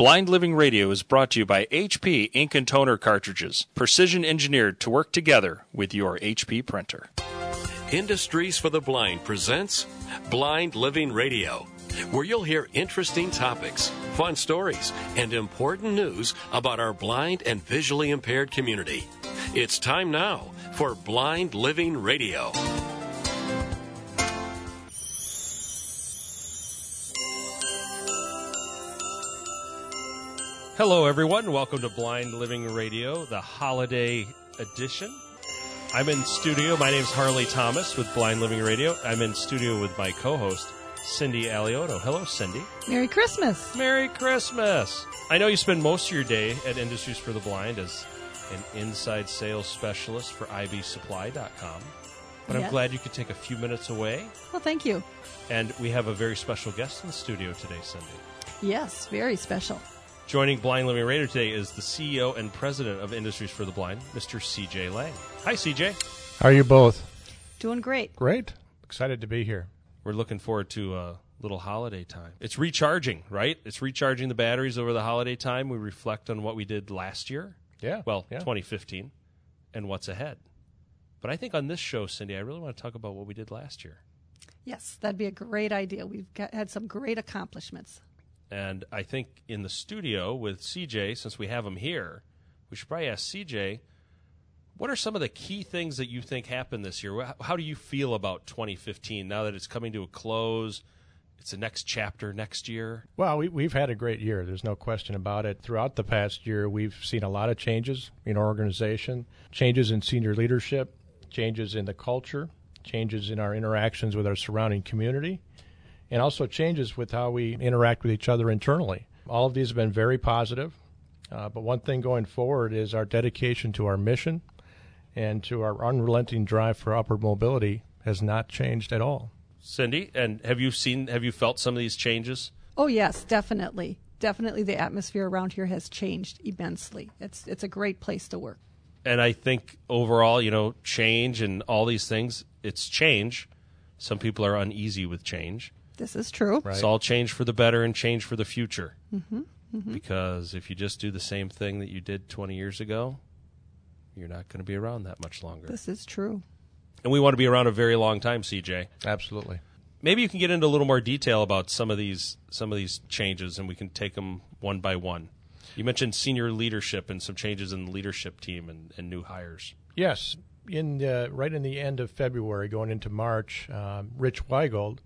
Blind Living Radio is brought to you by HP Ink and Toner cartridges, precision engineered to work together with your HP printer. Industries for the Blind presents Blind Living Radio, where you'll hear interesting topics, fun stories, and important news about our blind and visually impaired community. It's time now for Blind Living Radio. Hello, everyone. Welcome to Blind Living Radio, the holiday edition. I'm in studio. My name is Harley Thomas with Blind Living Radio. I'm in studio with my co-host, Cindy Alioto. Hello, Cindy. Merry Christmas. Merry Christmas. I know you spend most of your day at Industries for the Blind as an inside sales specialist for ibsupply.com. But I'm glad you could take a few minutes away. Well, thank you. And we have a very special guest in the studio today, Cindy. Yes, very special. Joining Blind Living Radio today is the CEO and president of Industries for the Blind, Mr. CJ Lange. Hi, CJ. How are you both? Doing great. Great. Excited to be here. We're looking forward to a little holiday time. It's recharging, right? It's recharging the batteries over the holiday time. We reflect on what we did last year, Yeah. well, yeah. 2015, and what's ahead. But I think on this show, Cindy, I really want to talk about what we did last year. Yes, that'd be a great idea. We've got, had some great accomplishments. And I think in the studio with CJ, since we have him here, we should probably ask CJ, what are some of the key things that you think happened this year? How- do you feel about 2015 now that it's coming to a close? It's the next chapter next year. Well, we, we've had a great year. There's no question about it. Throughout the past year, we've seen a lot of changes in our organization, changes in senior leadership, changes in the culture, changes in our interactions with our surrounding community, and also changes with how we interact with each other internally. All of these have been very positive. Uh, but one thing going forward is our dedication to our mission and to our unrelenting drive for upward mobility has not changed at all. Cindy, and have you seen, have you felt some of these changes? Oh, yes, definitely. Definitely the atmosphere around here has changed immensely. It's, it's a great place to work. And I think overall, you know, change and all these things, it's change. Some people are uneasy with change. This is true. Right. It's all change for the better and change for the future. Mm-hmm. Because if you just do the same thing that you did 20 years ago, you're not going to be around that much longer. This is true. And we want to be around a very long time, CJ. Absolutely. Maybe you can get into a little more detail about some of these some of these changes, and we can take them one by one. You mentioned senior leadership and some changes in the leadership team and, and new hires. Yes, in the, right in the end of February, going into March, uh, Rich Weigold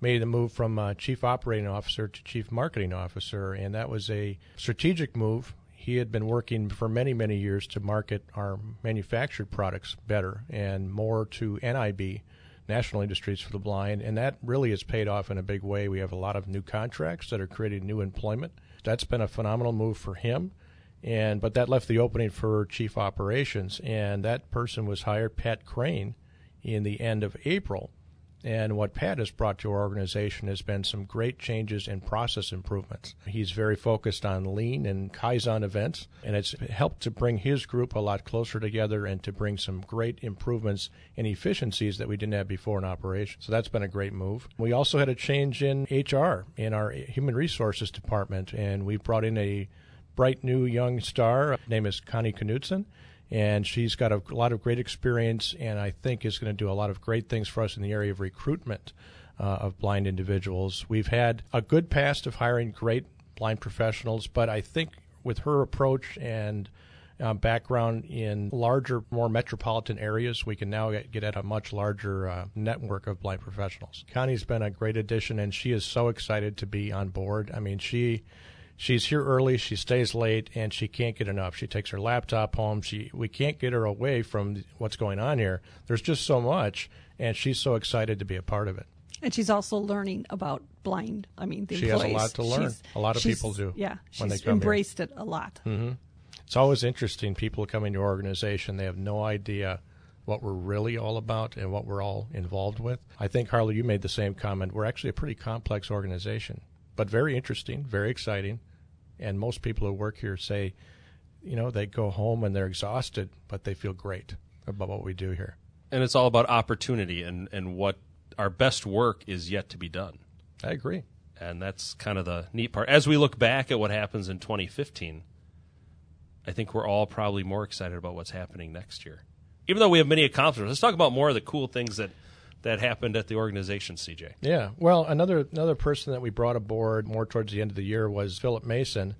made the move from uh, chief operating officer to chief marketing officer, and that was a strategic move. He had been working for many, many years to market our manufactured products better and more to NIB, National Industries for the Blind, and that really has paid off in a big way. We have a lot of new contracts that are creating new employment. That's been a phenomenal move for him and but that left the opening for chief operations and that person was hired pat crane in the end of april and what pat has brought to our organization has been some great changes in process improvements. He's very focused on lean and kaizen events and it's helped to bring his group a lot closer together and to bring some great improvements and efficiencies that we didn't have before in operation so that's been a great move. We also had a change in hr in our human resources department and we brought in a bright new young star. Her name is Connie Knudsen, and she's got a lot of great experience, and I think is going to do a lot of great things for us in the area of recruitment uh, of blind individuals. We've had a good past of hiring great blind professionals, but I think with her approach and uh, background in larger, more metropolitan areas, we can now get, get at a much larger uh, network of blind professionals. Connie's been a great addition, and she is so excited to be on board. I mean, she she's here early, she stays late, and she can't get enough. She takes her laptop home. She we can't get her away from what's going on here. There's just so much, and she's so excited to be a part of it. And she's also learning about blind. I mean, the She has a lot to learn. She's- A lot of people do Yeah, when they she's come here. Embraced it a lot. Mm-hmm. It's always interesting. People come into your organization, they have no idea what we're really all about and what we're all involved with. I think, Harley, you made the same comment. We're actually a pretty complex organization, but very interesting, very exciting. And most people who work here say, you know, they go home and they're exhausted, but they feel great about what we do here. And it's all about opportunity and, and what our best work is yet to be done. I agree. And that's kind of the neat part. As we look back at what happens in 2015, I think we're all probably more excited about what's happening next year. Even though we have many accomplishments, let's talk about more of the cool things that, that happened at the organization, CJ. Yeah. Well, another another person that we brought aboard more towards the end of the year was Philip Mason,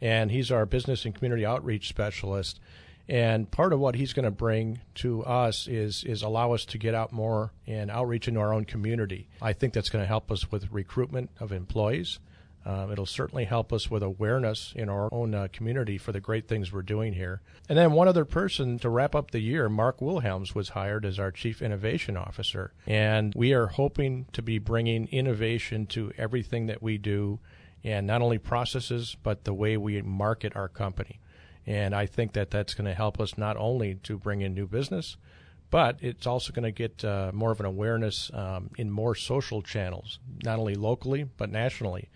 and he's our business and community outreach specialist. And part of what he's going to bring to us is is allow us to get out more and outreach into our own community. I think that's going to help us with recruitment of employees. Um, it'll certainly help us with awareness in our own uh, community for the great things we're doing here. And then one other person to wrap up the year, Mark Wilhelms was hired as our Chief Innovation Officer. And we are hoping to be bringing innovation to everything that we do, and not only processes, but the way we market our company. And I think that that's going to help us not only to bring in new business, but it's also going to get uh, more of an awareness um, in more social channels, not only locally, but nationally.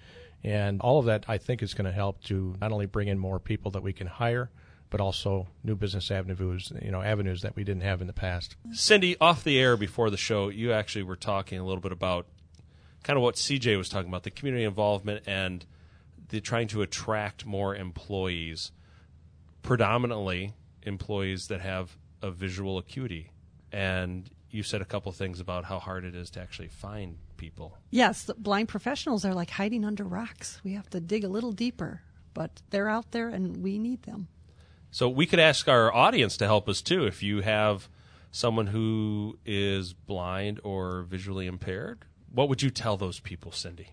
And all of that, I think, is going to help to not only bring in more people that we can hire, but also new business avenues, you know, avenues that we didn't have in the past. Cindy, off the air before the show, you actually were talking a little bit about kind of what CJ was talking about, the community involvement and the trying to attract more employees, predominantly employees that have a visual acuity. And you said a couple things about how hard it is to actually find people. Yes, blind professionals are like hiding under rocks. We have to dig a little deeper, but they're out there and we need them. So we could ask our audience to help us too. If you have someone who is blind or visually impaired, what would you tell those people, Cindy?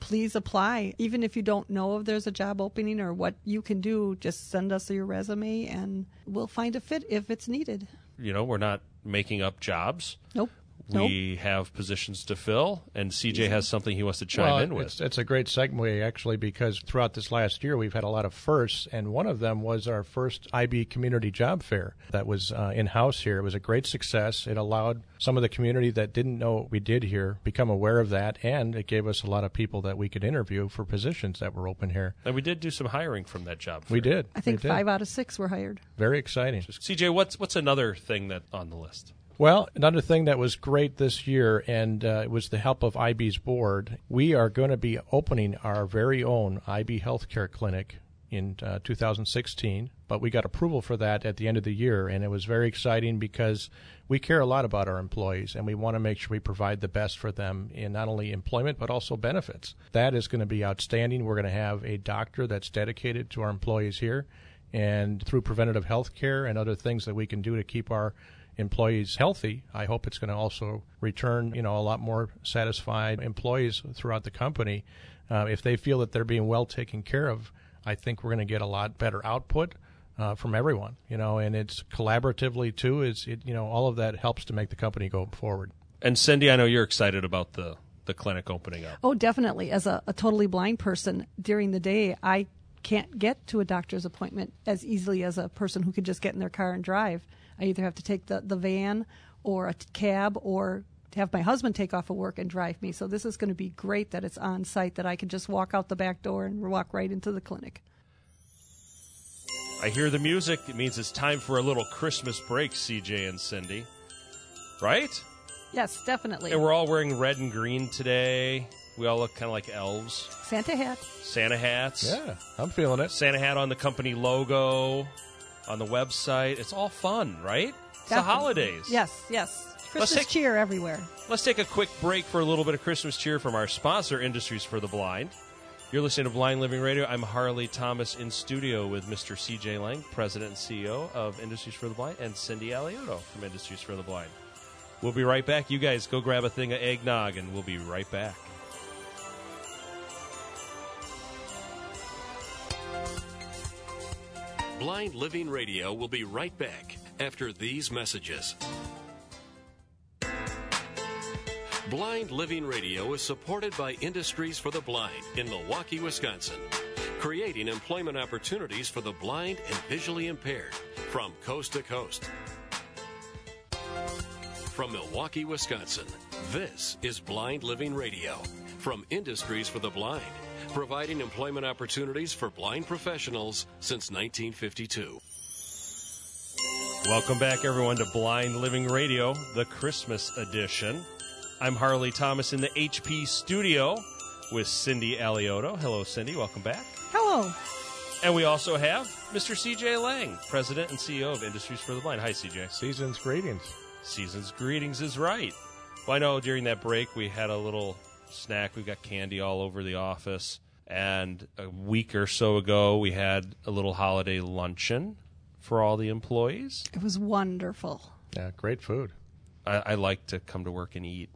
Please apply. Even if you don't know if there's a job opening or what you can do, just send us your resume and we'll find a fit if it's needed. You know, we're not making up jobs. Nope. We have positions to fill, and CJ has something he wants to chime well, in with. It's, it's a great segue, actually, because throughout this last year, we've had a lot of firsts, and one of them was our first IB Community Job Fair that was uh, in house here. It was a great success. It allowed some of the community that didn't know what we did here become aware of that, and it gave us a lot of people that we could interview for positions that were open here. And we did do some hiring from that job. Fair. We did. I think we did. five out of six were hired. Very exciting. CJ, what's what's another thing that on the list? Well, another thing that was great this year, and uh, it was the help of IB's board. We are going to be opening our very own IB Healthcare Clinic in uh, 2016, but we got approval for that at the end of the year, and it was very exciting because we care a lot about our employees, and we want to make sure we provide the best for them in not only employment but also benefits. That is going to be outstanding. We're going to have a doctor that's dedicated to our employees here, and through preventative health care and other things that we can do to keep our employees healthy, I hope it's going to also return, you know, a lot more satisfied employees throughout the company. Uh, if they feel that they're being well taken care of, I think we're going to get a lot better output uh, from everyone, you know, and it's collaboratively too. Is it, you know, all of that helps to make the company go forward. And Cindy, I know you're excited about the the clinic opening up. Oh, definitely. As a, a totally blind person, during the day, I can't get to a doctor's appointment as easily as a person who could just get in their car and drive. I either have to take the, the van or a cab or have my husband take off of work and drive me. So this is going to be great that it's on site that I can just walk out the back door and walk right into the clinic. I hear the music. It means it's time for a little Christmas break, CJ and Cindy. Right? Yes, definitely. And we're all wearing red and green today. We all look kind of like elves. Santa hat. Santa hats. Yeah, I'm feeling it. Santa hat on the company logo, on the website. It's all fun, right? It's the holidays. Yes, yes. Christmas take- cheer everywhere. Let's take a quick break for a little bit of Christmas cheer from our sponsor, Industries for the Blind. You're listening to Blind Living Radio. I'm Harley Thomas in studio with Mr. CJ Lange, President and CEO of Industries for the Blind, and Cindy Alioto from Industries for the Blind. We'll be right back. You guys go grab a thing of eggnog, and we'll be right back. Blind Living Radio will be right back after these messages. Blind Living Radio is supported by Industries for the Blind in Milwaukee, Wisconsin, creating employment opportunities for the blind and visually impaired from coast to coast. From Milwaukee, Wisconsin, this is Blind Living Radio from Industries for the Blind, providing employment opportunities for blind professionals since 1952. Welcome back, everyone, to Blind Living Radio, the Christmas edition. I'm Harley Thomas in the HP studio with Cindy Alioto. Hello, Cindy. Welcome back. Hello. And we also have Mr. CJ Lange, President and CEO of Industries for the Blind. Hi, CJ. Season's greetings. Season's greetings is right. Well, I know during that break we had a little snack. We've got candy all over the office. And a week or so ago, we had a little holiday luncheon for all the employees. It was wonderful. Yeah, great food. I, I like to come to work and eat.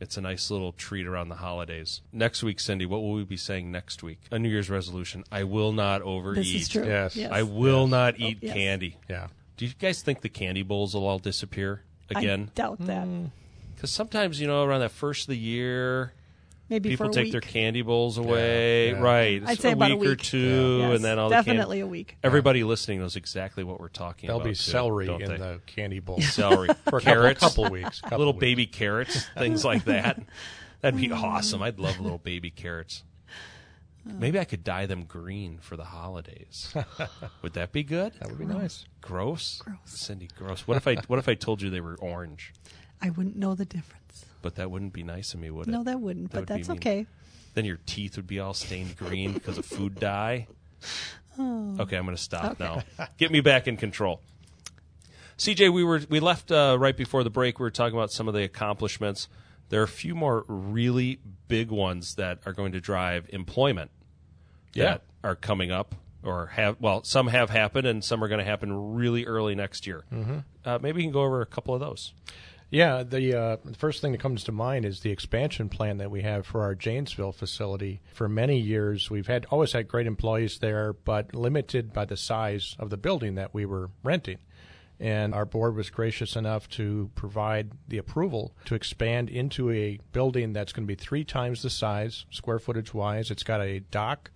It's a nice little treat around the holidays. Next week, Cindy, what will we be saying next week? A New Year's resolution. I will not overeat. This is true. Yes. I will Yes. not oh, eat yes. candy. Yeah. Do you guys think the candy bowls will all disappear again? I doubt that. Hmm. Because sometimes, you know, around that first of the year, Maybe people for a take week. their candy bowls away. yeah. Right. I'd It's say a about week, a week or two, Yes, and then all the candy- definitely a week. Everybody listening knows exactly what we're talking about. There'll be celery don't in they? the candy bowl celery, for a couple, carrots, couple weeks. Couple little weeks. baby carrots, things like that. That'd be awesome. I'd love little baby carrots. Maybe I could dye them green for the holidays. Would that be good? That would be nice. Gross. Gross. Cindy, gross. What if I what if I told you they were orange? I wouldn't know the difference. But that wouldn't be nice of me, would it? No, that wouldn't, That but would that's mean. okay. Then your teeth would be all stained green because of food dye. Okay, I'm going to stop now. Get me back in control. CJ, we were we left uh, right before the break. We were talking about some of the accomplishments. There are a few more really big ones that are going to drive employment. Yeah. that are coming up or have well, some have happened and some are going to happen really early next year. Mm-hmm. Uh, maybe we can go over a couple of those. Yeah, the, uh, first thing that comes to mind is the expansion plan that we have for our Janesville facility. For many years, we've had always had great employees there, but limited by the size of the building that we were renting. And our board was gracious enough to provide the approval to expand into a building that's going to be three times the size, square footage wise. It's got a dock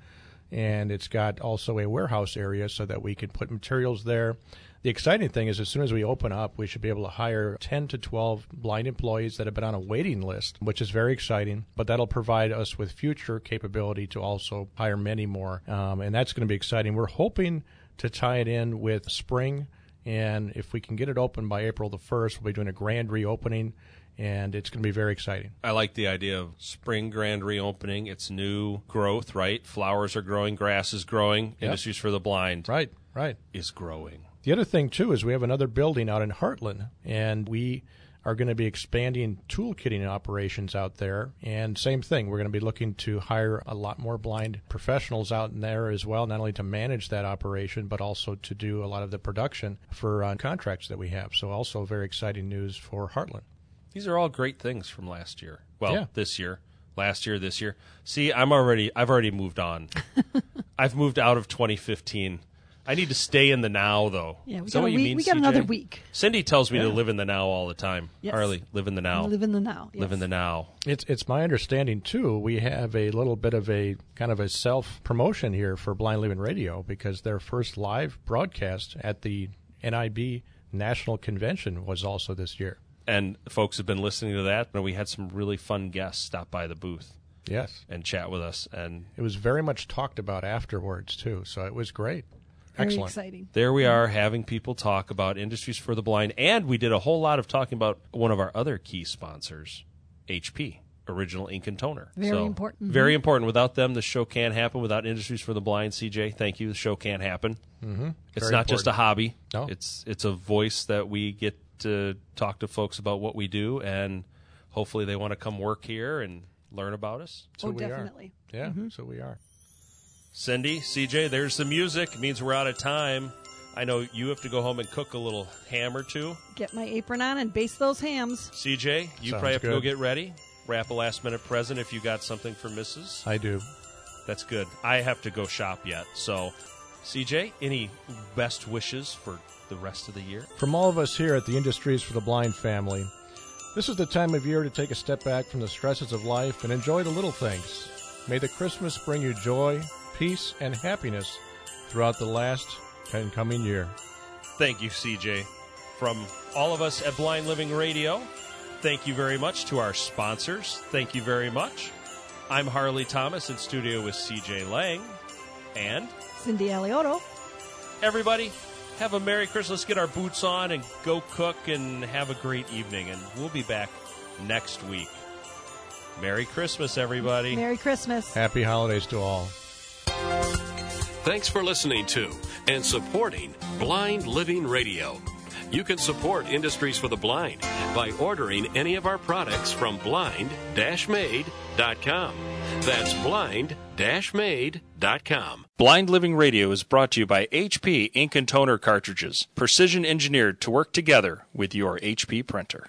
and it's got also a warehouse area so that we can put materials there. The exciting thing is, as soon as we open up, we should be able to hire 10 to 12 blind employees that have been on a waiting list, which is very exciting. But that'll provide us with future capability to also hire many more. Um, and that's going to be exciting. We're hoping to tie it in with spring. And if we can get it open by April the 1st, we'll be doing a grand reopening. And it's going to be very exciting. I like the idea of spring grand reopening. It's new growth, right? Flowers are growing, grass is growing. Industries for the Blind Right, right. is growing. The other thing too is we have another building out in Hartland, and we are going to be expanding toolkitting operations out there. And same thing, we're going to be looking to hire a lot more blind professionals out in there as well, not only to manage that operation, but also to do a lot of the production for uh, contracts that we have. So also very exciting news for Hartland. These are all great things from last year. Well, Yeah. this year, last year, this year. See, I'm already I've already moved on. I've moved out of 2015. I need to stay in the now, though. Yeah, we Is that got a what you week- mean, we got CJ? another week. Cindy tells me to Yeah. live in the now all the time. Yes. Harley, live in the now. Live in the now. Live in the now. It's it's my understanding too. We have a little bit of a kind of a self promotion here for Blind Living Radio because their first live broadcast at the NIB National Convention was also this year. And folks have been listening to that. And we had some really fun guests stop by the booth Yes, and chat with us. And it was very much talked about afterwards too. So it was great. Very Excellent. exciting. there we are having people talk about Industries for the Blind. And we did a whole lot of talking about one of our other key sponsors, HP. Original Ink and Toner. Very So, important. Very important. Without them, the show can't happen. Without Industries for the Blind, CJ, thank you. The show can't happen. Mm-hmm. It's Very not just a hobby. No. It's it's a voice that we get to talk to folks about what we do, and hopefully they want to come work here and learn about us. So oh, we are. definitely. Yeah, so we are. Cindy, CJ, there's the music. It means we're out of time. I know you have to go home and cook a little ham or two. Get my apron on and baste those hams. CJ, you Sounds probably have to go get ready. Wrap a last minute present if you got something for Mrs. I do. That's good. I have to go shop yet. So, CJ, any best wishes for the rest of the year? From all of us here at the Industries for the Blind family, this is the time of year to take a step back from the stresses of life and enjoy the little things. May the Christmas bring you joy, peace, and happiness throughout the last and coming year. Thank you, CJ. From all of us at Blind Living Radio, thank you very much to our sponsors. Thank you very much. I'm Harley Thomas in studio with CJ Lange. And Cindy Alioto. everybody, have a Merry Christmas. Let's get our boots on and go cook and have a great evening. And we'll be back next week. Merry Christmas, everybody. Merry Christmas. Happy holidays to all. Thanks for listening to and supporting Blind Living Radio. You can support Industries for the Blind by ordering any of our products from blind-made.com. That's blind-made.com. Blind Living Radio is brought to you by HP Ink and Toner cartridges, precision engineered to work together with your HP printer.